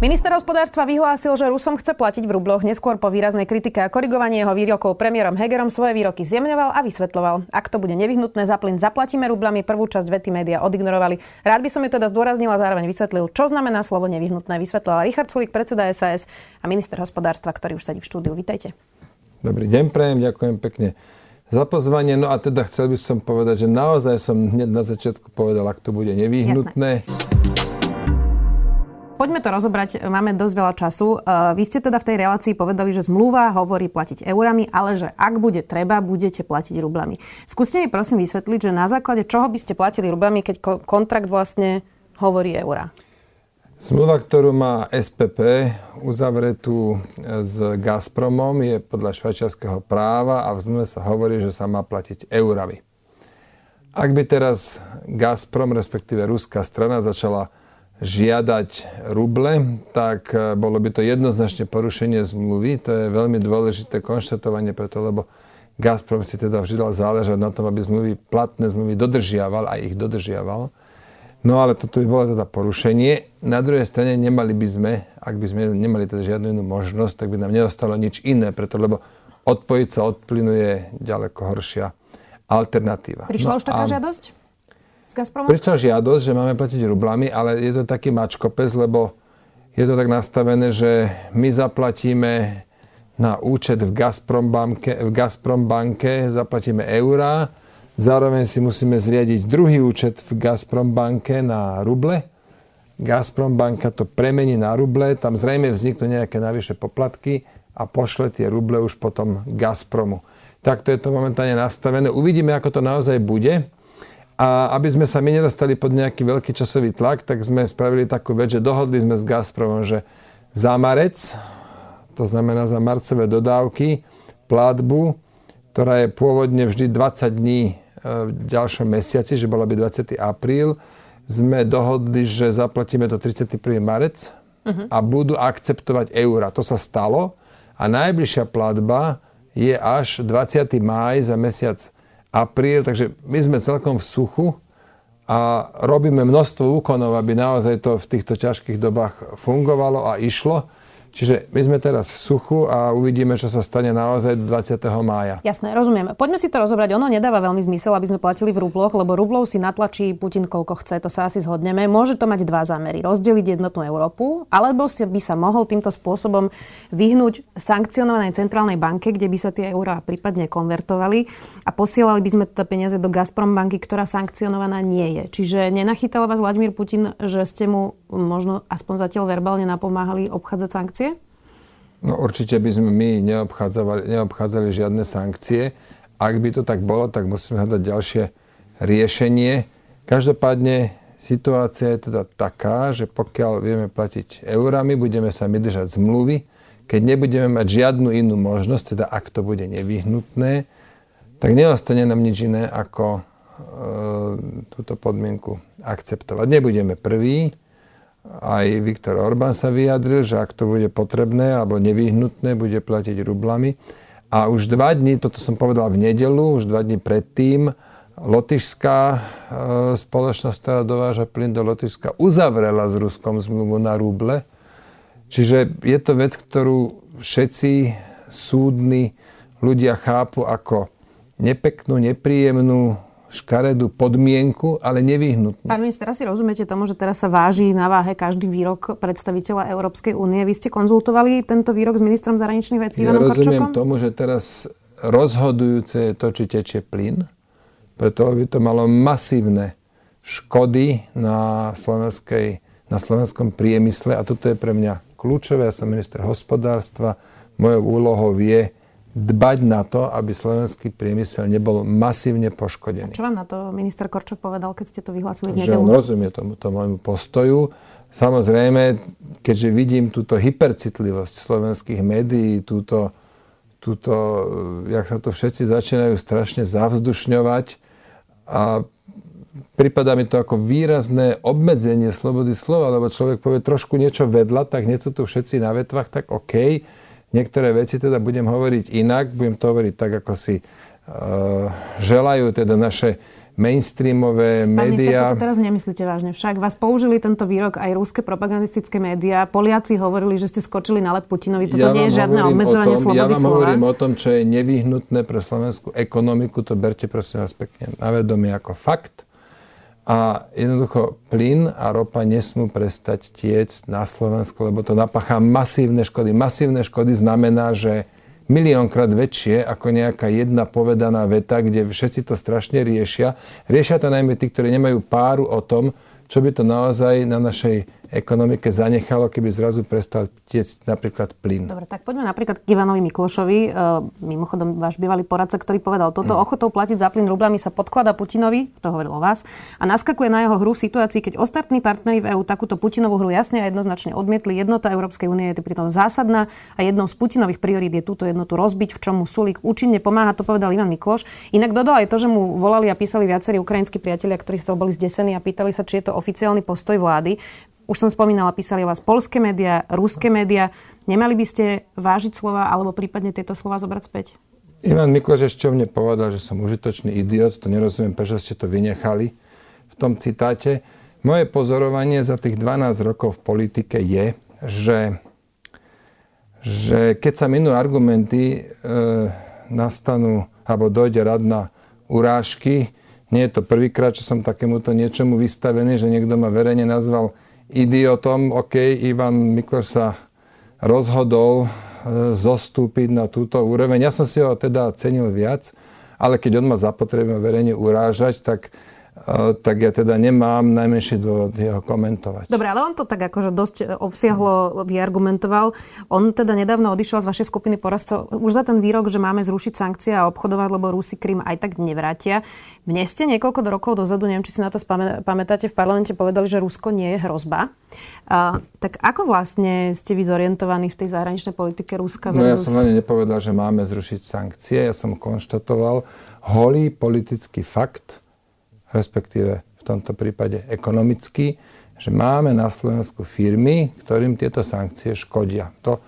Minister hospodárstva vyhlásil, že Rusom chce platiť v rubloch. Neskôr po výraznej kritike a korigovaní jeho výrokov premiérom Hegerom svoje výroky zjemňoval a vysvetloval. Ak to bude nevyhnutné za plyn, zaplatíme rublami. Prvú časť vety média odignorovali. Rád by som ju teda zdôraznila, zároveň vysvetlil, čo znamená slovo nevyhnutné. Vysvetlila Richard Sulik, predseda SAS a minister hospodárstva, ktorý už sedí v štúdiu. Vítajte. Dobrý deň, prejem, ďakujem pekne za pozvanie. No a teda chcel by som povedať, že naozaj som hneď na začiatku povedal, ak to bude nevyhnutné. Jasné. Poďme to rozobrať, máme dosť veľa času. E, vy ste teda v tej relácii povedali, že zmluva hovorí platiť eurami, ale že ak bude treba, budete platiť rublami. Skúste mi prosím vysvetliť, že na základe čoho by ste platili rublami, keď kontrakt vlastne hovorí eura. Zmluva, ktorú má SPP uzavretú s Gazpromom, je podľa švajčiarského práva a v zmluve sa hovorí, že sa má platiť eurami. Ak by teraz Gazprom, respektíve ruská strana, začala žiadať ruble, tak e, bolo by to jednoznačne porušenie zmluvy. To je veľmi dôležité konštatovanie preto, lebo Gazprom si teda vždy dal záležať na tom, aby zmluvy, platné zmluvy dodržiaval a ich dodržiaval. No ale toto by bolo teda porušenie. Na druhej strane nemali by sme, ak by sme nemali teda žiadnu inú možnosť, tak by nám neostalo nič iné, preto lebo odpojiť sa od plynu je ďaleko horšia alternatíva. Prišla no už taká a... žiadosť? Z Gazpromu? Prišla žiadosť, že máme platiť rublami, ale je to taký mačkopes, lebo je to tak nastavené, že my zaplatíme na účet v Gazprom banke, v Gazprom zaplatíme eurá, zároveň si musíme zriadiť druhý účet v Gazprom banke na ruble. Gazprom banka to premení na ruble, tam zrejme vzniknú nejaké navyše poplatky a pošle tie ruble už potom Gazpromu. Takto je to momentálne nastavené. Uvidíme, ako to naozaj bude. A aby sme sa my nedostali pod nejaký veľký časový tlak, tak sme spravili takú vec, že dohodli sme s Gazpromom, že za marec, to znamená za marcové dodávky, platbu, ktorá je pôvodne vždy 20 dní e, v ďalšom mesiaci, že bola by 20. apríl, sme dohodli, že zaplatíme to 31. marec uh-huh. a budú akceptovať eura. To sa stalo a najbližšia platba je až 20. máj za mesiac apríl, takže my sme celkom v suchu a robíme množstvo úkonov, aby naozaj to v týchto ťažkých dobách fungovalo a išlo. Čiže my sme teraz v suchu a uvidíme, čo sa stane naozaj 20. mája. Jasné, rozumiem. Poďme si to rozobrať. Ono nedáva veľmi zmysel, aby sme platili v rubloch, lebo rublov si natlačí Putin koľko chce, to sa asi zhodneme. Môže to mať dva zámery. Rozdeliť jednotnú Európu, alebo by sa mohol týmto spôsobom vyhnúť sankcionovanej centrálnej banke, kde by sa tie eurá prípadne konvertovali a posielali by sme tie peniaze do Gazprom banky, ktorá sankcionovaná nie je. Čiže nenachytal vás Vladimír Putin, že ste mu možno aspoň zatiaľ verbálne napomáhali obchádzať sankcie? No určite by sme my neobchádzali, neobchádzali žiadne sankcie. Ak by to tak bolo, tak musíme hľadať ďalšie riešenie. Každopádne situácia je teda taká, že pokiaľ vieme platiť eurami, budeme sa my držať zmluvy. Keď nebudeme mať žiadnu inú možnosť, teda ak to bude nevyhnutné, tak neostane nám nič iné ako e, túto podmienku akceptovať. Nebudeme prví, aj Viktor Orbán sa vyjadril, že ak to bude potrebné alebo nevyhnutné, bude platiť rublami. A už dva dní, toto som povedal v nedelu, už dva dní predtým, Lotyšská e, spoločnosť, ktorá dováža plyn do Lotyšska, uzavrela s Ruskom zmluvu na ruble. Čiže je to vec, ktorú všetci súdni ľudia chápu ako nepeknú, nepríjemnú, škaredú podmienku, ale nevyhnutnú. Pán minister, asi rozumiete tomu, že teraz sa váži na váhe každý výrok predstaviteľa Európskej únie. Vy ste konzultovali tento výrok s ministrom zahraničných vecí Ja rozumiem Korčokom? tomu, že teraz rozhodujúce je to, či tečie plyn, preto by to malo masívne škody na, slovenskej, na slovenskom priemysle a toto je pre mňa kľúčové. Ja som minister hospodárstva. Mojou úlohou je dbať na to, aby slovenský priemysel nebol masívne poškodený. A čo vám na to minister Korčok povedal, keď ste to vyhlásili v nedelu? Že on rozumie tomuto môjmu postoju. Samozrejme, keďže vidím túto hypercitlivosť slovenských médií, túto, túto, jak sa to všetci začínajú strašne zavzdušňovať a prípada mi to ako výrazné obmedzenie slobody slova, lebo človek povie trošku niečo vedľa, tak nie sú tu všetci na vetvách, tak OK niektoré veci teda budem hovoriť inak, budem to hovoriť tak, ako si uh, želajú teda naše mainstreamové médiá. Pán minister, to teraz nemyslíte vážne. Však vás použili tento výrok aj rúske propagandistické médiá. Poliaci hovorili, že ste skočili na let Putinovi. Toto ja nie je žiadne obmedzovanie tom, slobody Ja vám slova. hovorím o tom, čo je nevyhnutné pre slovenskú ekonomiku. To berte prosím vás pekne na vedomie ako fakt. A jednoducho plyn a ropa nesmú prestať tiec na Slovensku, lebo to napácha masívne škody. Masívne škody znamená, že miliónkrát väčšie ako nejaká jedna povedaná veta, kde všetci to strašne riešia. Riešia to najmä tí, ktorí nemajú páru o tom, čo by to naozaj na našej ekonomike zanechalo, keby zrazu prestal tiecť napríklad plyn. Dobre, tak poďme napríklad k Ivanovi Miklošovi, e, mimochodom váš bývalý poradca, ktorý povedal toto, mm. ochotou platiť za plyn rublami sa podklada Putinovi, to hovoril o vás, a naskakuje na jeho hru v situácii, keď ostatní partneri v EÚ takúto Putinovú hru jasne a jednoznačne odmietli. Jednota Európskej únie je pritom zásadná a jednou z Putinových priorít je túto jednotu rozbiť, v čomu Sulík účinne pomáha, to povedal Ivan Mikloš. Inak dodal aj to, že mu volali a písali viacerí ukrajinskí priatelia, ktorí z toho boli zdesení a pýtali sa, či je to oficiálny postoj vlády. Už som spomínala, písali o vás polské médiá, ruské médiá. Nemali by ste vážiť slova alebo prípadne tieto slova zobrať späť? Ivan Mikloš ešte o mne povedal, že som užitočný idiot. To nerozumiem, prečo ste to vynechali v tom citáte. Moje pozorovanie za tých 12 rokov v politike je, že, že keď sa minú argumenty, e, nastanú alebo dojde rad na urážky. Nie je to prvýkrát, čo som takémuto niečomu vystavený, že niekto ma verejne nazval idiotom, OK, Ivan Mikloš sa rozhodol e, zostúpiť na túto úroveň. Ja som si ho teda cenil viac, ale keď on ma zapotrebuje verejne urážať, tak tak ja teda nemám najmenší dôvod jeho komentovať. Dobre, ale on to tak akože dosť e, obsiahlo vyargumentoval. On teda nedávno odišiel z vašej skupiny porazcov už za ten výrok, že máme zrušiť sankcie a obchodovať, lebo Rusi Krym aj tak nevrátia. Mne ste niekoľko rokov dozadu, neviem, či si na to pamätáte, v parlamente povedali, že Rusko nie je hrozba. A, tak ako vlastne ste vy zorientovaní v tej zahraničnej politike Ruska? Versus... No ja som ani nepovedal, že máme zrušiť sankcie. Ja som konštatoval holý politický fakt, respektíve v tomto prípade ekonomicky, že máme na Slovensku firmy, ktorým tieto sankcie škodia. To,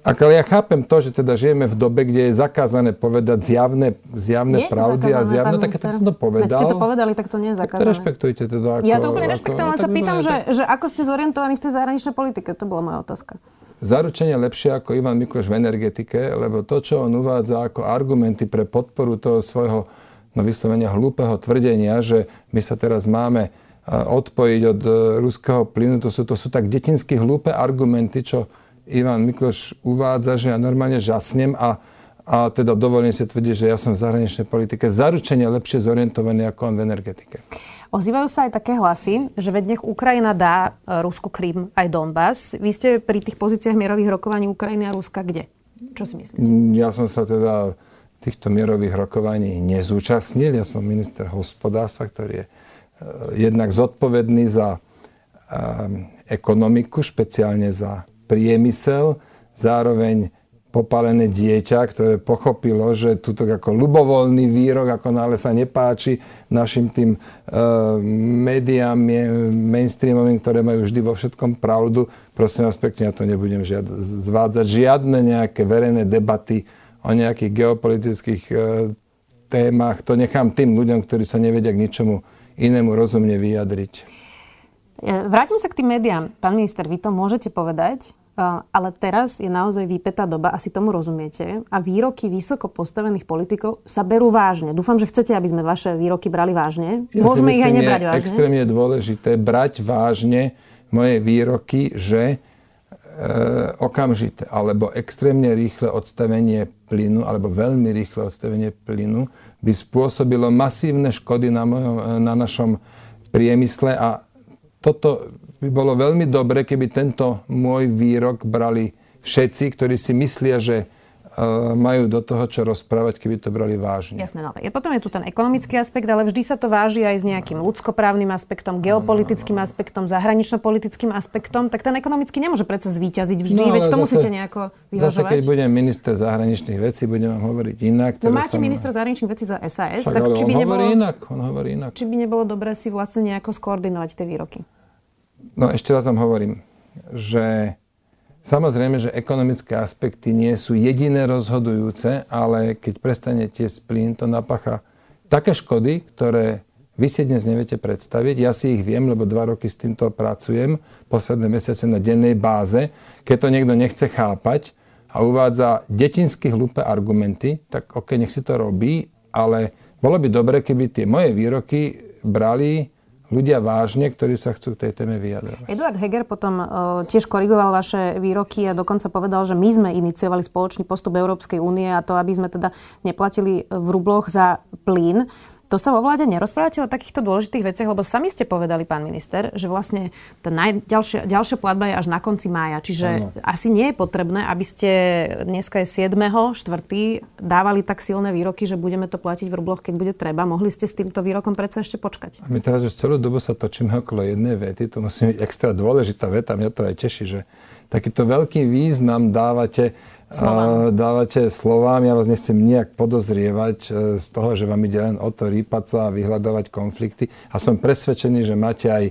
ale ja chápem to, že teda žijeme v dobe, kde je zakázané povedať zjavné, zjavné pravdy a zjavné, tak, tak som to povedal. Keď ste to povedali, tak to nie je zakázané. Tak to rešpektujte teda. Ako, ja to úplne rešpektujem, len sa pýtam, že, že ako ste zorientovaní v tej zahraničnej politike? To bola moja otázka. Zaručenie lepšie ako Ivan Mikloš v energetike, lebo to, čo on uvádza ako argumenty pre podporu toho svojho no vyslovenia hlúpeho tvrdenia, že my sa teraz máme odpojiť od e, ruského plynu. To sú, to sú tak detinsky hlúpe argumenty, čo Ivan Mikloš uvádza, že ja normálne žasnem a, a teda dovolím si tvrdiť, že ja som v zahraničnej politike zaručene lepšie zorientovaný ako on v energetike. Ozývajú sa aj také hlasy, že veď nech Ukrajina dá e, Rusku Krym aj Donbass. Vy ste pri tých pozíciách mierových rokovaní Ukrajiny a Ruska kde? Čo si myslíte? Ja som sa teda týchto mierových rokovaní nezúčastnil. Ja som minister hospodárstva, ktorý je e, jednak zodpovedný za e, ekonomiku, špeciálne za priemysel, zároveň popálené dieťa, ktoré pochopilo, že túto ako ľubovoľný výrok, ako nále sa nepáči našim tým e, médiám mainstreamovým, ktoré majú vždy vo všetkom pravdu. Prosím vás pekne, ja to nebudem žiad, zvádzať. Žiadne nejaké verejné debaty o nejakých geopolitických e, témach. To nechám tým ľuďom, ktorí sa nevedia k ničomu inému rozumne vyjadriť. E, vrátim sa k tým médiám. Pán minister, vy to môžete povedať, e, ale teraz je naozaj výpetá doba, asi tomu rozumiete. A výroky vysoko postavených politikov sa berú vážne. Dúfam, že chcete, aby sme vaše výroky brali vážne. Ja Môžeme ich aj nebrať vážne. Je extrémne dôležité brať vážne moje výroky, že okamžité alebo extrémne rýchle odstavenie plynu alebo veľmi rýchle odstavenie plynu by spôsobilo masívne škody na, mojom, na našom priemysle. A toto by bolo veľmi dobre, keby tento môj výrok brali všetci, ktorí si myslia, že majú do toho, čo rozprávať, keby to brali vážne. Jasné, no. Potom je tu ten ekonomický aspekt, ale vždy sa to váži aj s nejakým ľudskoprávnym aspektom, geopolitickým aspektom, zahranično-politickým aspektom. Tak ten ekonomicky nemôže predsa zvíťaziť vždy, no, veď to zase, musíte nejako vyvažovať. Zase, keď budem minister zahraničných vecí, budem vám hovoriť inak. No máte som... minister zahraničných vecí za SAS, Však, tak či by, nebolo, inak, on hovorí inak. či by nebolo dobré si vlastne nejako skoordinovať tie výroky? No ešte raz vám hovorím, že Samozrejme, že ekonomické aspekty nie sú jediné rozhodujúce, ale keď prestanete z plyn, to napacha také škody, ktoré vy si dnes neviete predstaviť. Ja si ich viem, lebo dva roky s týmto pracujem, posledné mesiace na dennej báze. Keď to niekto nechce chápať a uvádza detinsky hlúpe argumenty, tak OK, nech si to robí, ale bolo by dobre, keby tie moje výroky brali ľudia vážne, ktorí sa chcú k tej téme vyjadrovať. Eduard Heger potom uh, tiež korigoval vaše výroky a dokonca povedal, že my sme iniciovali spoločný postup Európskej únie a to, aby sme teda neplatili v rubloch za plyn. To sa vo vláde nerozprávate o takýchto dôležitých veciach, lebo sami ste povedali, pán minister, že vlastne tá najďalšia, ďalšia platba je až na konci mája. Čiže ano. asi nie je potrebné, aby ste dneska je 7. 4. dávali tak silné výroky, že budeme to platiť v rubloch, keď bude treba. Mohli ste s týmto výrokom predsa ešte počkať. A my teraz už celú dobu sa točíme okolo jednej vety. To musí byť extra dôležitá veta. Mňa to aj teší, že takýto veľký význam dávate dávate slovám. Ja vás nechcem nejak podozrievať e, z toho, že vám ide len o to rýpať sa a vyhľadávať konflikty. A som presvedčený, že máte aj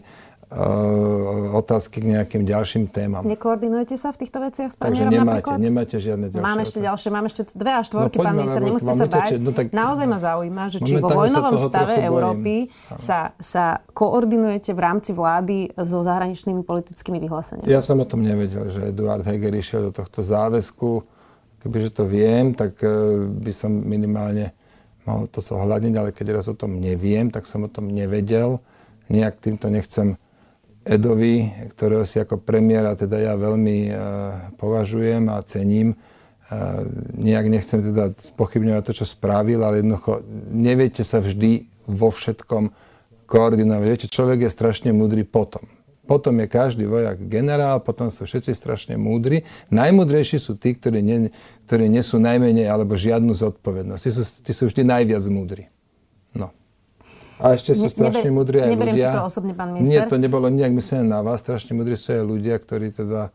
otázky k nejakým ďalším témam. Nekoordinujete sa v týchto veciach s Takže nemáte, napríklad? nemáte žiadne ďalšie Máme ešte ďalšie, máme ešte dve až štvorky, no, pán minister, nemusíte sa báť. No, tak, Naozaj ma zaujíma, že či vo vojnovom stave Európy sa, sa koordinujete v rámci vlády so zahraničnými politickými vyhláseniami. Ja som o tom nevedel, že Eduard Heger išiel do tohto záväzku. Kebyže to viem, tak e, by som minimálne mohol to zohľadniť, ale keď raz o tom neviem, tak som o tom nevedel. Nejak týmto nechcem Edovi, ktorého si ako premiéra teda ja veľmi uh, považujem a cením, uh, nejak nechcem teda spochybňovať to, čo spravil, ale jednoducho neviete sa vždy vo všetkom koordinovať. Viete, človek je strašne múdry potom. Potom je každý vojak generál, potom sú všetci strašne múdri. Najmúdrejší sú tí, ktorí, ne, ktorí nesú najmenej alebo žiadnu zodpovednosť. Tí sú, tí sú vždy najviac múdri. A ešte sú strašne múdri aj neberiem ľudia. si to osobne, pán minister. Nie, to nebolo nejak myslené na vás. Strašne múdri sú aj ľudia, ktorí teda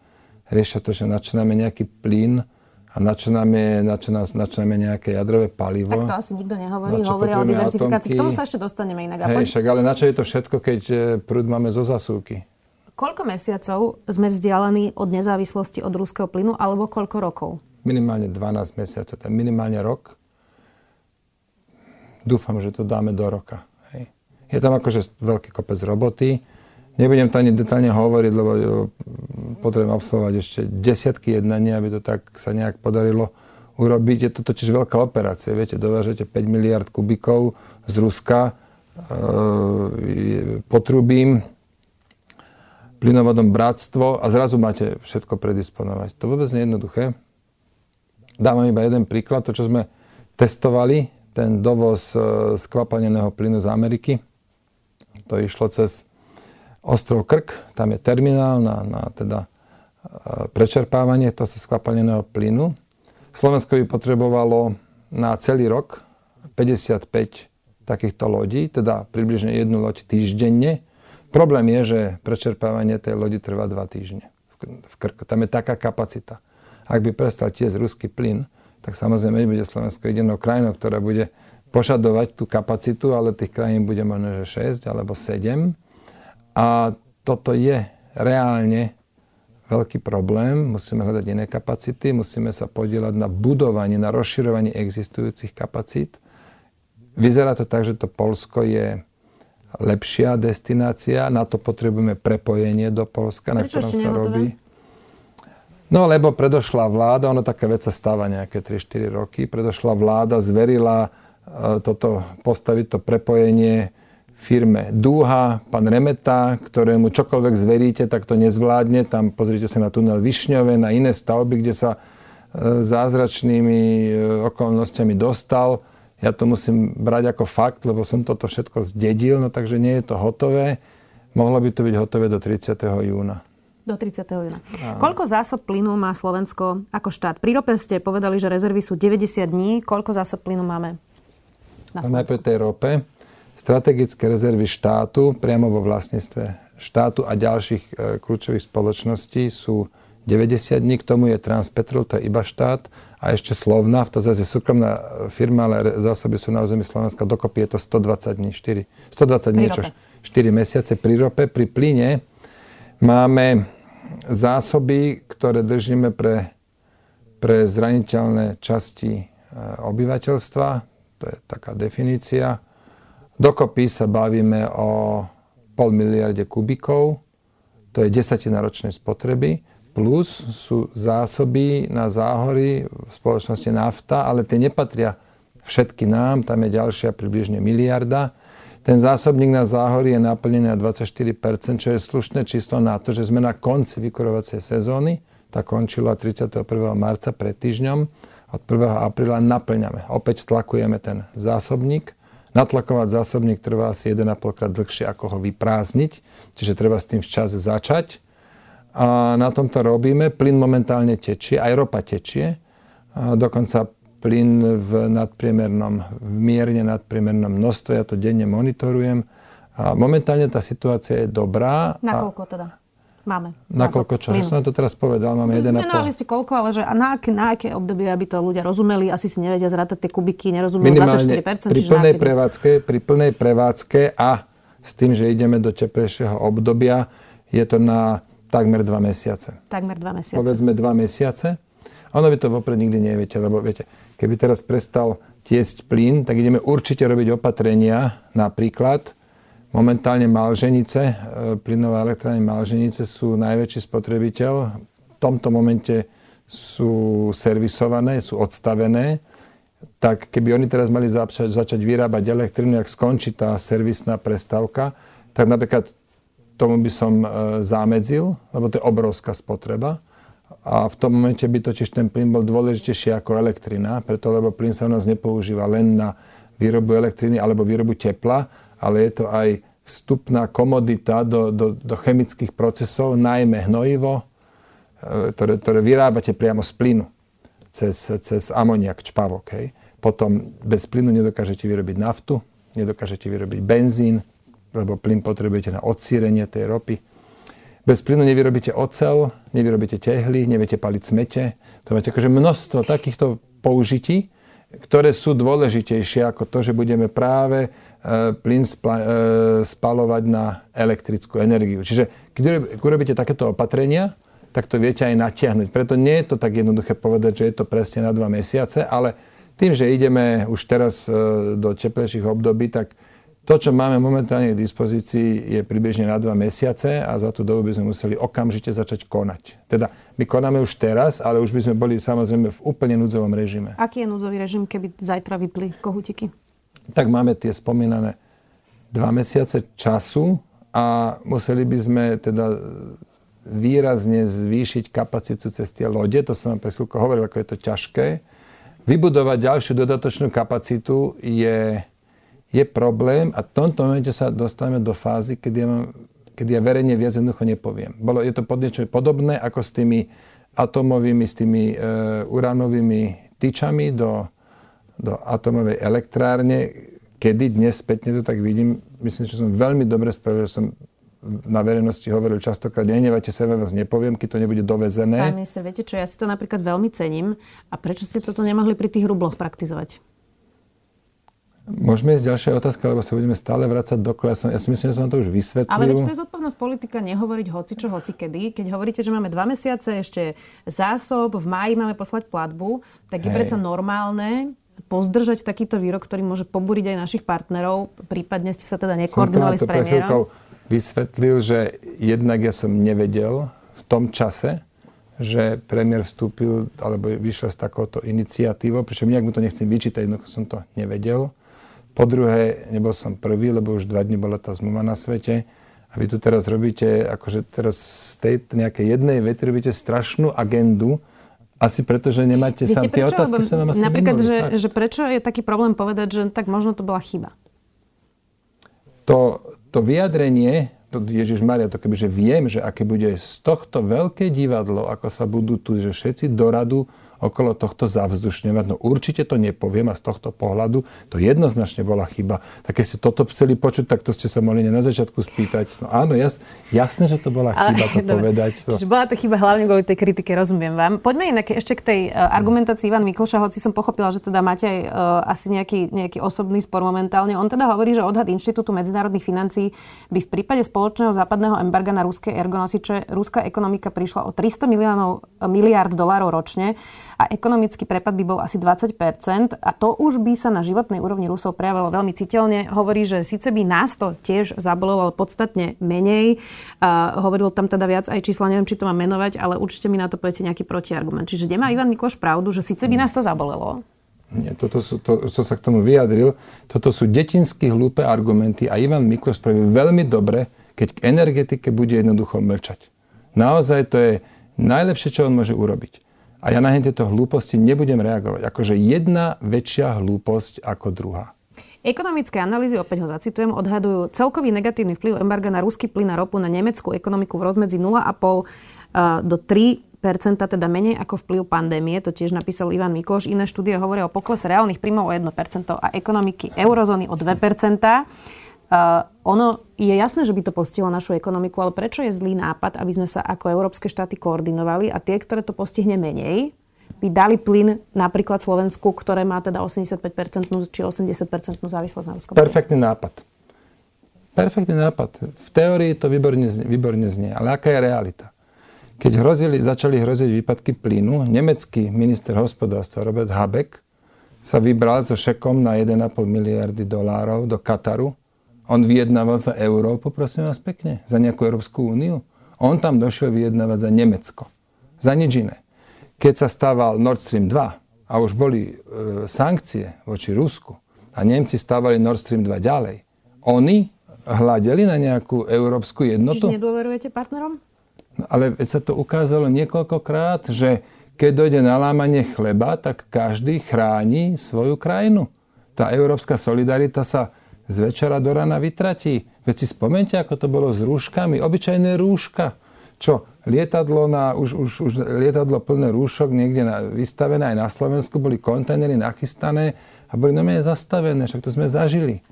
riešia to, že načíname nejaký plyn a načíname, načíname nejaké jadrové palivo. Tak to asi nikto nehovorí. Hovoria o diverzifikácii. K tomu sa ešte dostaneme inak. Hej, však, ale na čo je to všetko, keď eh, prúd máme zo zasúky? Koľko mesiacov sme vzdialení od nezávislosti od ruského plynu, alebo koľko rokov? Minimálne 12 mesiacov, to je minimálne rok. Dúfam, že to dáme do roka. Je tam akože veľký kopec roboty. Nebudem to ani detálne hovoriť, lebo potrebujem absolvovať ešte desiatky jednania, aby to tak sa nejak podarilo urobiť. Je to totiž veľká operácia. Viete, dovážete 5 miliard kubikov z Ruska, e, potrubím, plynovodom bratstvo a zrazu máte všetko predisponovať. To vôbec nie je jednoduché. Dávam iba jeden príklad, to čo sme testovali, ten dovoz e, skvapaneného plynu z Ameriky. To išlo cez ostrov Krk, tam je terminál na, na teda e, prečerpávanie tohto skvapaneného plynu. Slovensko by potrebovalo na celý rok 55 takýchto lodí, teda približne jednu loď týždenne, Problém je, že prečerpávanie tej lodi trvá dva týždne v Krku. Tam je taká kapacita. Ak by prestal tiesť ruský plyn, tak samozrejme bude Slovensko jedinou krajinou, ktorá bude požadovať tú kapacitu, ale tých krajín bude možno, že 6 alebo 7. A toto je reálne veľký problém. Musíme hľadať iné kapacity, musíme sa podielať na budovaní, na rozširovaní existujúcich kapacít. Vyzerá to tak, že to Polsko je lepšia destinácia. Na to potrebujeme prepojenie do Polska, na ktorom sa robí. No lebo predošlá vláda, ono taká vec sa stáva nejaké 3-4 roky, predošlá vláda zverila toto, postaviť to prepojenie firme Dúha, pán Remeta, ktorému čokoľvek zveríte, tak to nezvládne. Tam pozrite sa na tunel Višňové, na iné stavby, kde sa e, zázračnými e, okolnostiami dostal ja to musím brať ako fakt, lebo som toto všetko zdedil, no takže nie je to hotové. Mohlo by to byť hotové do 30. júna. Do 30. júna. Áno. Koľko zásob plynu má Slovensko ako štát? Pri rope ste povedali, že rezervy sú 90 dní. Koľko zásob plynu máme na Slovensku? Najprv tej rope. Strategické rezervy štátu priamo vo vlastníctve štátu a ďalších e, kľúčových spoločností sú 90 dní, k tomu je Transpetrol, to je iba štát, a ešte Slovna, to zase je súkromná firma, ale zásoby sú na území Slovenska, dokopy je to 120 dní, 4, 120 dní, čo 4 mesiace pri rope. Pri plyne máme zásoby, ktoré držíme pre, pre zraniteľné časti e, obyvateľstva, to je taká definícia. Dokopy sa bavíme o pol miliarde kubikov, to je desatina ročnej spotreby, plus sú zásoby na záhory v spoločnosti nafta, ale tie nepatria všetky nám, tam je ďalšia približne miliarda. Ten zásobník na záhory je naplnený na 24%, čo je slušné číslo na to, že sme na konci vykurovacej sezóny. Tá končila 31. marca pred týždňom. Od 1. apríla naplňame. Opäť tlakujeme ten zásobník. Natlakovať zásobník trvá asi 1,5 krát dlhšie, ako ho vyprázdniť. Čiže treba s tým včas začať. A na tom to robíme. Plyn momentálne tečie, aj ropa tečie. A dokonca plyn v nadpriemernom, v mierne nadpriemernom množstve. Ja to denne monitorujem. A momentálne tá situácia je dobrá. Nakoľko teda? Máme. Nakoľko čo? Že som to teraz povedal, máme 1,5. Menovali si koľko, ale že na, aké, na aké obdobie, aby to ľudia rozumeli, asi si nevedia zrátať tie kubiky, nerozumejú Minimálne 24%. Pri plnej, prevádzke, pri plnej prevádzke a s tým, že ideme do teplejšieho obdobia, je to na takmer dva mesiace. Takmer dva mesiace. Povedzme dva mesiace. Ono vy to vopred nikdy neviete, lebo viete, keby teraz prestal tiesť plyn, tak ideme určite robiť opatrenia, napríklad momentálne Malženice, e, plynové elektrárne Malženice sú najväčší spotrebiteľ. V tomto momente sú servisované, sú odstavené, tak keby oni teraz mali začať, začať vyrábať elektrínu, ak skončí tá servisná prestávka, tak napríklad tomu by som e, zamedzil, lebo to je obrovská spotreba. A v tom momente by totiž ten plyn bol dôležitejší ako elektrina, preto lebo plyn sa u nás nepoužíva len na výrobu elektriny alebo výrobu tepla, ale je to aj vstupná komodita do, do, do chemických procesov, najmä hnojivo, e, ktoré, ktoré vyrábate priamo z plynu, cez, cez amoniak, čpavok. Hej. Potom bez plynu nedokážete vyrobiť naftu, nedokážete vyrobiť benzín, lebo plyn potrebujete na odsírenie tej ropy bez plynu nevyrobíte ocel, nevyrobíte tehly, neviete paliť smete. To máte akože množstvo takýchto použití, ktoré sú dôležitejšie ako to, že budeme práve plyn spla, e, spalovať na elektrickú energiu. Čiže keď urobíte takéto opatrenia, tak to viete aj natiahnuť. Preto nie je to tak jednoduché povedať, že je to presne na dva mesiace, ale tým, že ideme už teraz e, do teplejších období, tak to, čo máme momentálne k dispozícii, je približne na dva mesiace a za tú dobu by sme museli okamžite začať konať. Teda my konáme už teraz, ale už by sme boli samozrejme v úplne núdzovom režime. Aký je núdzový režim, keby zajtra vypli kohutiky? Tak máme tie spomínané dva mesiace času a museli by sme teda výrazne zvýšiť kapacitu cez tie lode. To som vám pre chvíľku hovoril, ako je to ťažké. Vybudovať ďalšiu dodatočnú kapacitu je je problém a v tomto momente sa dostávame do fázy, kedy ja, mám, kedy ja verejne viac jednoducho nepoviem. Bolo, je to pod niečo podobné ako s tými atomovými, s tými e, uránovými tyčami do, do atomovej elektrárne. Kedy dnes spätne to tak vidím, myslím, že som veľmi dobre spravil, že som na verejnosti hovoril častokrát, nenevajte sa, vás nepoviem, keď to nebude dovezené. Pán minister, viete čo, ja si to napríklad veľmi cením. A prečo ste toto nemohli pri tých rubloch praktizovať? Môžeme ísť ďalšia otázka, lebo sa budeme stále vrácať do klesu. Ja si myslím, že som to už vysvetlil. Ale veď to je zodpovednosť politika nehovoriť hoci čo, hoci kedy. Keď hovoríte, že máme dva mesiace ešte zásob, v máji máme poslať platbu, tak je predsa normálne pozdržať takýto výrok, ktorý môže pobúriť aj našich partnerov. Prípadne ste sa teda nekoordinovali s premiérom. vysvetlil, že jednak ja som nevedel v tom čase, že premiér vstúpil alebo vyšiel s takouto iniciatívou, pričom nejak mu to nechcem vyčítať, jednoducho som to nevedel. Po druhé, nebol som prvý, lebo už dva dní bola tá zmluva na svete. A vy tu teraz robíte, akože teraz z tej nejakej jednej vety robíte strašnú agendu, asi preto, že nemáte Viete, sám tie otázky sa vám asi Napríklad, že, že prečo je taký problém povedať, že tak možno to bola chyba? To, to vyjadrenie, to Ježiš Maria, to kebyže viem, že aké bude z tohto veľké divadlo, ako sa budú tu, že všetci doradu okolo tohto zavzdušňovať. No určite to nepoviem a z tohto pohľadu to jednoznačne bola chyba. Tak keď ste toto chceli počuť, tak to ste sa mohli na začiatku spýtať. No áno, jas, jasné, že to bola chyba to dobre. povedať. To... Čiže bola to chyba hlavne kvôli tej kritike, rozumiem vám. Poďme inak ešte k tej uh, argumentácii Ivan Mikloša, hoci som pochopila, že teda máte aj uh, asi nejaký, nejaký osobný spor momentálne. On teda hovorí, že odhad Inštitútu medzinárodných financií by v prípade spoločného západného embarga na ruské ergonosiče ruská ekonomika prišla o 300 miliónov, miliard dolárov ročne a ekonomický prepad by bol asi 20% a to už by sa na životnej úrovni Rusov prejavilo veľmi citeľne. Hovorí, že síce by nás to tiež zabolelo, ale podstatne menej. Uh, hovoril tam teda viac aj čísla, neviem, či to mám menovať, ale určite mi na to poviete nejaký protiargument. Čiže nemá Ivan Mikloš pravdu, že síce by nás to zabolelo, nie, toto sú, to, to sa k tomu vyjadril. Toto sú detinsky hlúpe argumenty a Ivan Mikloš spraví veľmi dobre, keď k energetike bude jednoducho mlčať. Naozaj to je najlepšie, čo on môže urobiť. A ja na tieto hlúposti nebudem reagovať. Akože jedna väčšia hlúposť ako druhá. Ekonomické analýzy, opäť ho zacitujem, odhadujú celkový negatívny vplyv embarga na ruský plyn a ropu na nemeckú ekonomiku v rozmedzi 0,5 eh, do 3 teda menej ako vplyv pandémie, to tiež napísal Ivan Mikloš. Iné štúdie hovoria o poklese reálnych príjmov o 1% a ekonomiky eurozóny o 2%. Uh, ono je jasné, že by to postihlo našu ekonomiku, ale prečo je zlý nápad, aby sme sa ako európske štáty koordinovali a tie, ktoré to postihne menej, by dali plyn napríklad Slovensku, ktoré má teda 85% či 80% závislosť na ruskom Perfektný nápad. Perfektný nápad. V teórii to výborne, výborne znie, ale aká je realita? Keď hrozili, začali hroziť výpadky plynu, nemecký minister hospodárstva Robert Habeck sa vybral so šekom na 1,5 miliardy dolárov do Kataru. On vyjednával za Európu, prosím vás pekne, za nejakú Európsku úniu. On tam došiel vyjednávať za Nemecko. Za nič iné. Keď sa stával Nord Stream 2 a už boli e, sankcie voči Rusku a Nemci stávali Nord Stream 2 ďalej, oni hľadeli na nejakú európsku jednotu. Čiže nedôverujete partnerom? No, ale sa to ukázalo niekoľkokrát, že keď dojde na lámanie chleba, tak každý chráni svoju krajinu. Tá európska solidarita sa z večera do rana vytratí. Veď si spomente, ako to bolo s rúškami. Obyčajné rúška. Čo, lietadlo, na, už, už, už lietadlo plné rúšok niekde na, vystavené aj na Slovensku, boli kontajnery nachystané a boli normálne zastavené. Však to sme zažili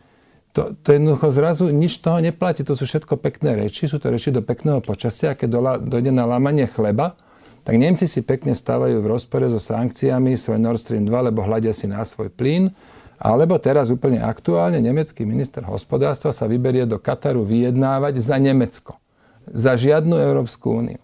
to, to jednoducho zrazu nič toho neplatí. To sú všetko pekné reči, sú to reči do pekného počasia. Keď dola, dojde na lámanie chleba, tak Nemci si pekne stávajú v rozpore so sankciami svoj Nord Stream 2, lebo hľadia si na svoj plyn. Alebo teraz úplne aktuálne nemecký minister hospodárstva sa vyberie do Kataru vyjednávať za Nemecko. Za žiadnu Európsku úniu.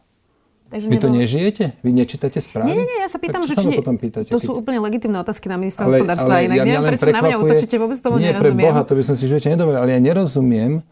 Takže Vy to nežijete? Vy nečítate správy? Nie, nie, nie, ja sa pýtam, tak že či... potom pýtate, to keď... sú úplne legitimné otázky na ministra hospodárstva. Inak ja neviem, prečo na mňa útočíte, vôbec tomu nie, nerozumiem. Nie, pre Boha, to by som si živote nedovolil, ale ja nerozumiem,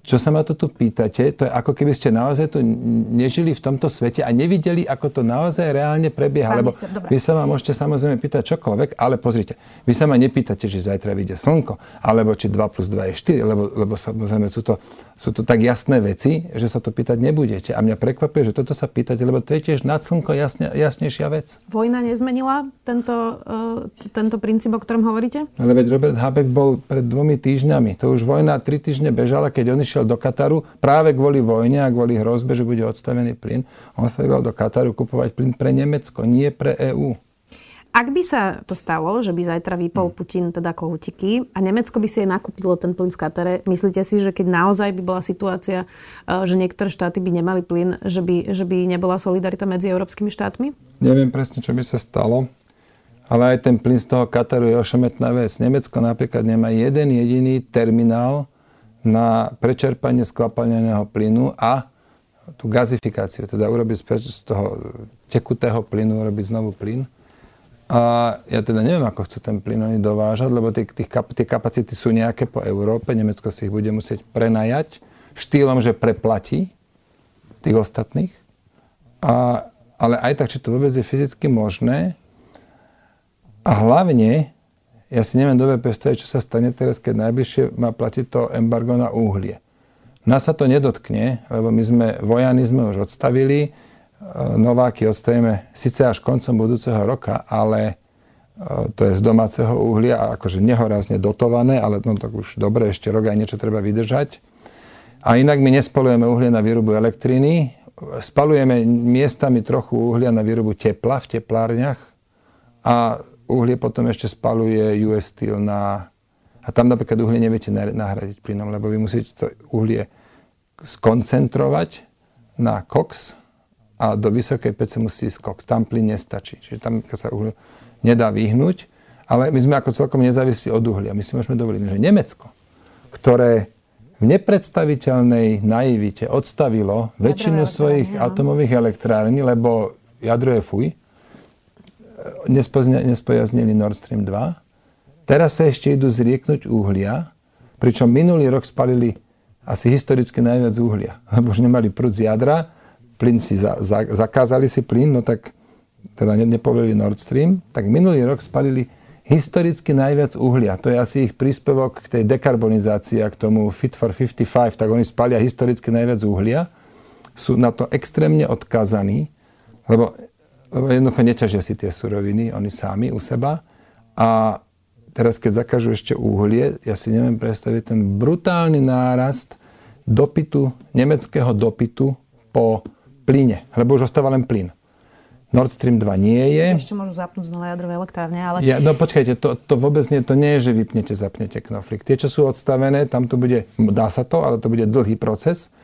čo sa ma to tu pýtate, to je ako keby ste naozaj tu nežili v tomto svete a nevideli, ako to naozaj reálne prebieha. Pán lebo minister, vy sa ma môžete samozrejme pýtať čokoľvek, ale pozrite, vy sa ma nepýtate, že zajtra vyjde slnko, alebo či 2 plus 2 je 4, lebo, lebo samozrejme sú to, sú to tak jasné veci, že sa to pýtať nebudete. A mňa prekvapuje, že toto sa pýtate, lebo to je tiež nad slnko jasne, jasnejšia vec. Vojna nezmenila tento, uh, tento princíp, o ktorom hovoríte? Ale veď Robert Habeck bol pred dvomi týždňami. To už vojna tri týždne bežala, keď on išiel do Kataru práve kvôli vojne a kvôli hrozbe, že bude odstavený plyn. On sa vybral do Kataru kupovať plyn pre Nemecko, nie pre EÚ. Ak by sa to stalo, že by zajtra vypol hm. Putin teda kohutiky a Nemecko by si aj nakúpilo ten plyn v Katare, myslíte si, že keď naozaj by bola situácia, e, že niektoré štáty by nemali plyn, že by, že by nebola solidarita medzi európskymi štátmi? Neviem presne, čo by sa stalo, ale aj ten plyn z toho Kataru je ošemetná vec. Nemecko napríklad nemá jeden jediný terminál na prečerpanie skvapalneného plynu a tú gazifikáciu, teda urobiť z toho tekutého plynu, urobiť znovu plyn a ja teda neviem, ako chcú ten plyn oni dovážať, lebo tie, tie, tie kapacity sú nejaké po Európe. Nemecko si ich bude musieť prenajať štýlom, že preplatí tých ostatných. A, ale aj tak, či to vôbec je fyzicky možné. A hlavne, ja si neviem dobre predstaviť, čo sa stane teraz, keď najbližšie má platiť to embargo na uhlie. Nás sa to nedotkne, lebo my sme, vojany sme už odstavili, Nováky odstavíme síce až koncom budúceho roka, ale e, to je z domáceho uhlia a akože nehorazne dotované, ale no tak už dobre, ešte rok aj niečo treba vydržať. A inak my nespalujeme uhlie na výrobu elektriny, spalujeme miestami trochu uhlia na výrobu tepla v teplárniach a uhlie potom ešte spaluje US Steel na... A tam napríklad uhlie neviete nahradiť plynom, lebo vy musíte to uhlie skoncentrovať na koks, a do vysokej pece musí ísť koks. Tam plyn nestačí. Čiže tam sa uhlie nedá vyhnúť. Ale my sme ako celkom nezávislí od uhlia. My si môžeme dovoliť, že Nemecko, ktoré v nepredstaviteľnej naivite odstavilo väčšinu svojich atomových elektrární, lebo jadro je fuj. Nespojaznili Nord Stream 2. Teraz sa ešte idú zrieknúť uhlia, pričom minulý rok spalili asi historicky najviac uhlia, lebo už nemali prúd z jadra, plyn si za, za, zakázali si plyn, no tak teda nepovolili Nord Stream, tak minulý rok spalili historicky najviac uhlia. To je asi ich príspevok k tej dekarbonizácii a k tomu Fit for 55, tak oni spalia historicky najviac uhlia. Sú na to extrémne odkazaní, lebo, lebo jednoducho neťažia si tie suroviny, oni sami u seba. A teraz, keď zakážu ešte uhlie, ja si neviem predstaviť ten brutálny nárast dopytu, nemeckého dopytu po plyne, lebo už ostáva len plyn. Nord Stream 2 nie je. Ešte môžu zapnúť znova jadrové elektrárne, ale... Ja, no počkajte, to, to vôbec nie, to nie je, že vypnete, zapnete knoflík. Tie, čo sú odstavené, tam to bude, dá sa to, ale to bude dlhý proces.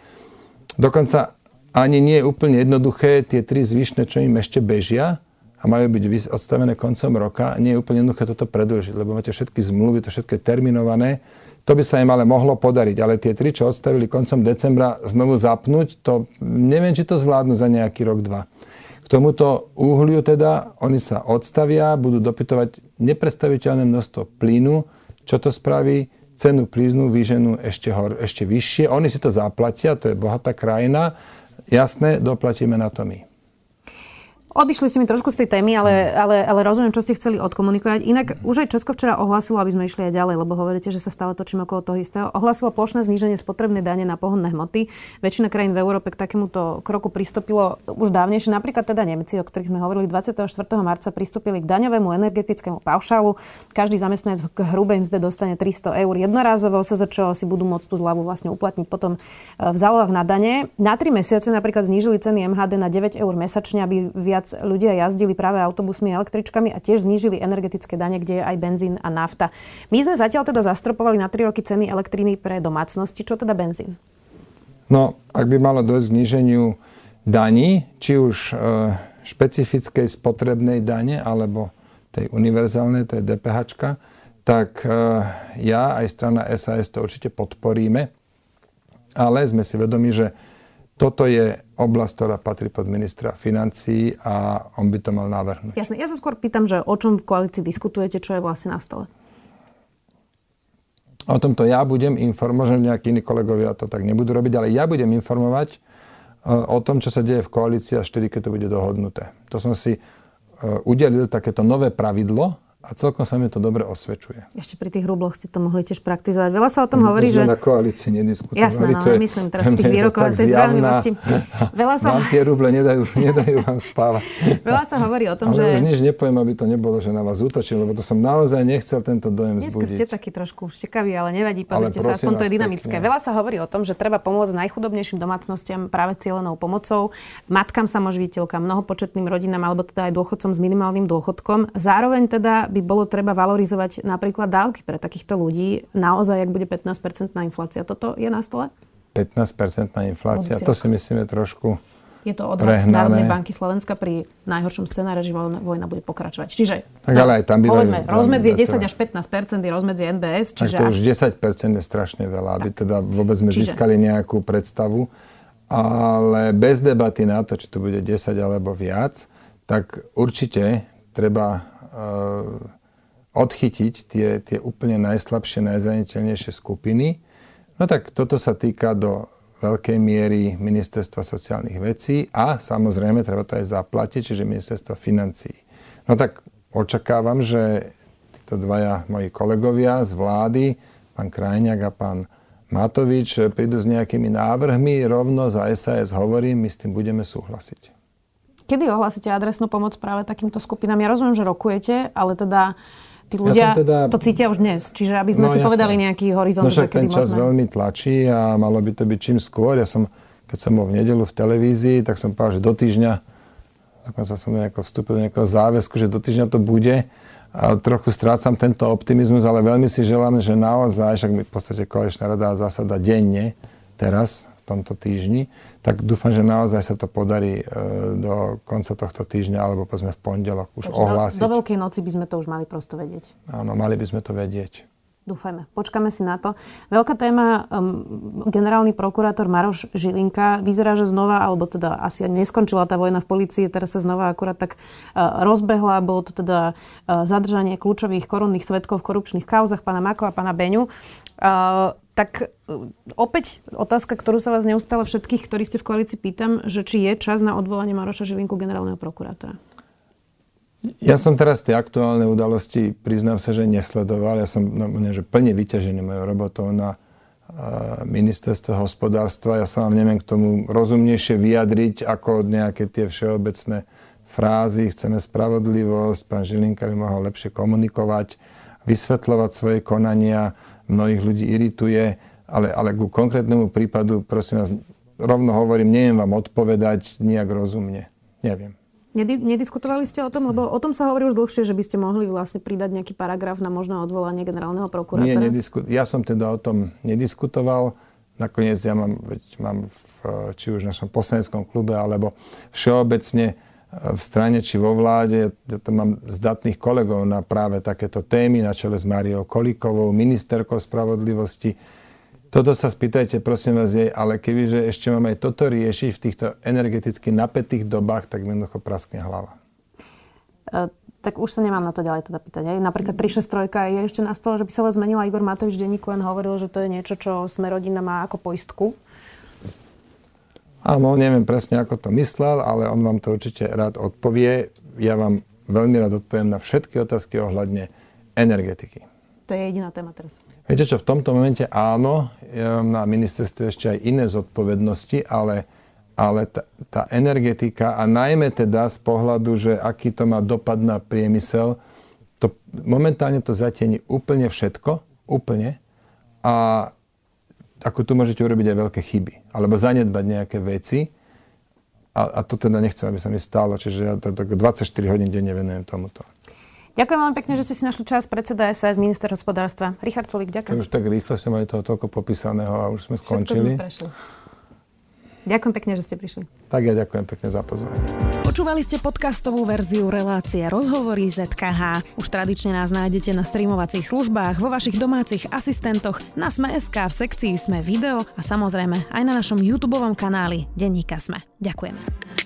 Dokonca ani nie je úplne jednoduché tie tri zvyšné, čo im ešte bežia a majú byť odstavené koncom roka, nie je úplne jednoduché toto predlžiť, lebo máte všetky zmluvy, to všetko je terminované. To by sa im ale mohlo podariť, ale tie tri, čo odstavili koncom decembra, znovu zapnúť, to neviem, či to zvládnu za nejaký rok, dva. K tomuto uhliu teda oni sa odstavia, budú dopytovať nepredstaviteľné množstvo plynu. Čo to spraví? Cenu plynu vyženú ešte, hor, ešte vyššie. Oni si to zaplatia, to je bohatá krajina. Jasné, doplatíme na to my. Odišli ste mi trošku z tej témy, ale, ale, ale rozumiem, čo ste chceli odkomunikovať. Inak už aj Česko včera ohlasilo, aby sme išli aj ďalej, lebo hovoríte, že sa stále točíme okolo toho istého. Ohlasilo plošné zníženie spotrebnej dane na pohonné hmoty. Väčšina krajín v Európe k takémuto kroku pristúpilo už dávnejšie. Napríklad teda Nemci, o ktorých sme hovorili 24. marca, pristúpili k daňovému energetickému paušálu. Každý zamestnanec k hrubej mzde dostane 300 eur jednorázovo, sa za čo si budú môcť tú zľavu vlastne uplatniť potom e, v zálohách na dane. Na 3 mesiace napríklad znížili ceny MHD na 9 eur mesačne, aby viac viac ľudia jazdili práve autobusmi a električkami a tiež znížili energetické dane, kde je aj benzín a nafta. My sme zatiaľ teda zastropovali na 3 roky ceny elektriny pre domácnosti. Čo teda benzín? No, ak by malo dojsť zníženiu daní, či už e, špecifickej spotrebnej dane, alebo tej univerzálnej, to je DPH, tak e, ja aj strana SAS to určite podporíme, ale sme si vedomi, že toto je oblasť, ktorá patrí pod ministra financií a on by to mal navrhnúť. Jasne. Ja sa skôr pýtam, že o čom v koalícii diskutujete, čo je vlastne na stole? O tomto ja budem informovať, možno nejakí iní kolegovia to tak nebudú robiť, ale ja budem informovať e, o tom, čo sa deje v koalícii až vtedy, keď to bude dohodnuté. To som si e, udelil takéto nové pravidlo, a celkom sa mi to dobre osvedčuje. Ešte pri tých rubloch ste to mohli tiež praktizovať. Veľa sa o tom hovorí, že... na koalícii nediskutovali. Jasné, no, je, myslím teraz v tých výrokoch z tej zdravlivosti. Veľa sa... Vám tie ruble nedajú, nedajú vám spávať. Veľa sa hovorí o tom, Ale že... už nič nepoviem, aby to nebolo, že na vás útočil, lebo to som naozaj nechcel tento dojem Dneska zbudiť. ste takí trošku štekaví, ale nevadí, pozrite sa, aspoň to je dynamické. Pekne. Veľa sa hovorí o tom, že treba pomôcť najchudobnejším domácnostiam práve cieľenou pomocou, matkám samoživiteľkám, mnohopočetným rodinám alebo teda aj dôchodcom s minimálnym dôchodkom. Zároveň teda by bolo treba valorizovať napríklad dávky pre takýchto ľudí, naozaj, ak bude 15-percentná inflácia. Toto je na stole? 15-percentná inflácia, to si myslíme trošku je to odhad Národnej banky Slovenska pri najhoršom scenáre, že vojna bude pokračovať. Čiže tak ale aj tam by hovoríme, rozmedzie 10 až 15 je rozmedzie NBS. Čiže tak to už 10% je strašne veľa, aby teda vôbec sme čiže... získali nejakú predstavu. Ale bez debaty na to, či to bude 10 alebo viac, tak určite treba odchytiť tie, tie úplne najslabšie, najzraniteľnejšie skupiny. No tak toto sa týka do veľkej miery ministerstva sociálnych vecí a samozrejme treba to aj zaplatiť, čiže ministerstva financií. No tak očakávam, že títo dvaja moji kolegovia z vlády, pán Krajňák a pán Matovič, prídu s nejakými návrhmi, rovno za SAS hovorím, my s tým budeme súhlasiť. Kedy ohlásite adresnú pomoc práve takýmto skupinám? Ja rozumiem, že rokujete, ale teda Tí ľudia ja teda... to cítia už dnes. Čiže aby sme no, si jasne. povedali nejaký horizont, no, že kedy ten čas môžeme... veľmi tlačí a malo by to byť čím skôr. Ja som, keď som bol v nedelu v televízii, tak som povedal, že do týždňa, dokonca som nejako vstúpil do nejakého záväzku, že do týždňa to bude. A trochu strácam tento optimizmus, ale veľmi si želám, že naozaj, však mi v podstate koaličná rada zásada denne teraz, tomto týždni, tak dúfam, že naozaj sa to podarí e, do konca tohto týždňa alebo povedzme v pondelok už Takže ohlásiť. Do, do Veľkej noci by sme to už mali prosto vedieť. Áno, mali by sme to vedieť. Dúfajme, počkáme si na to. Veľká téma, um, generálny prokurátor Maroš Žilinka, vyzerá, že znova, alebo teda asi neskončila tá vojna v policii, teraz sa znova akurát tak uh, rozbehla, bolo to teda uh, zadržanie kľúčových korunných svetkov v korupčných kauzach, pána Mako a pána Beňu. Uh, tak uh, opäť otázka, ktorú sa vás neustále všetkých, ktorí ste v koalícii pýtam, že či je čas na odvolanie Maroša Žilinku generálneho prokurátora. Ja som teraz tie aktuálne udalosti, priznám sa, že nesledoval. Ja som no, že plne vyťažený mojou robotou na ministerstve hospodárstva. Ja sa vám neviem k tomu rozumnejšie vyjadriť ako nejaké tie všeobecné frázy. Chceme spravodlivosť, pán Žilinka by mohol lepšie komunikovať, vysvetľovať svoje konania. Mnohých ľudí irituje, ale, ale ku konkrétnemu prípadu, prosím vás, rovno hovorím, neviem vám odpovedať nejak rozumne. Neviem. Nediskutovali ste o tom? Lebo o tom sa hovorí už dlhšie, že by ste mohli vlastne pridať nejaký paragraf na možné odvolanie generálneho prokurátora. Nie, nedisku- ja som teda o tom nediskutoval. Nakoniec ja mám, veď mám v, či už v našom poslaneckom klube, alebo všeobecne v strane či vo vláde. Ja tam mám zdatných kolegov na práve takéto témy, na čele s Máriou Kolíkovou, ministerkou spravodlivosti toto sa spýtajte, prosím vás, jej, ale kebyže ešte máme aj toto riešiť v týchto energeticky napätých dobách, tak jednoducho praskne hlava. E, tak už sa nemám na to ďalej teda pýtať. Aj? Napríklad 363 je ešte na stole, že by sa zmenila. Igor Matovič denníku len hovoril, že to je niečo, čo sme rodina má ako poistku. Áno, neviem presne, ako to myslel, ale on vám to určite rád odpovie. Ja vám veľmi rád odpoviem na všetky otázky ohľadne energetiky. To je jediná téma teraz. Viete čo, v tomto momente áno, mám na ministerstve ešte aj iné zodpovednosti, ale, ale tá, tá energetika a najmä teda z pohľadu, že aký to má dopad na priemysel, to, momentálne to zatieni úplne všetko, úplne. A ako tu môžete urobiť aj veľké chyby. Alebo zanedbať nejaké veci. A, a to teda nechcem, aby sa mi stalo. Čiže ja to, 24 hodín denne venujem tomuto. Ďakujem veľmi pekne, že ste si našli čas. Predseda SAS, minister hospodárstva. Richard Sulik, ďakujem. už tak rýchlo ste mali toho toľko popísaného a už sme skončili. Všetko sme Ďakujem pekne, že ste prišli. Tak ja ďakujem pekne za pozvanie. Počúvali ste podcastovú verziu relácie Rozhovory ZKH. Už tradične nás nájdete na streamovacích službách, vo vašich domácich asistentoch, na Sme.sk, v sekcii Sme video a samozrejme aj na našom YouTube kanáli Denníka Sme. Ďakujeme.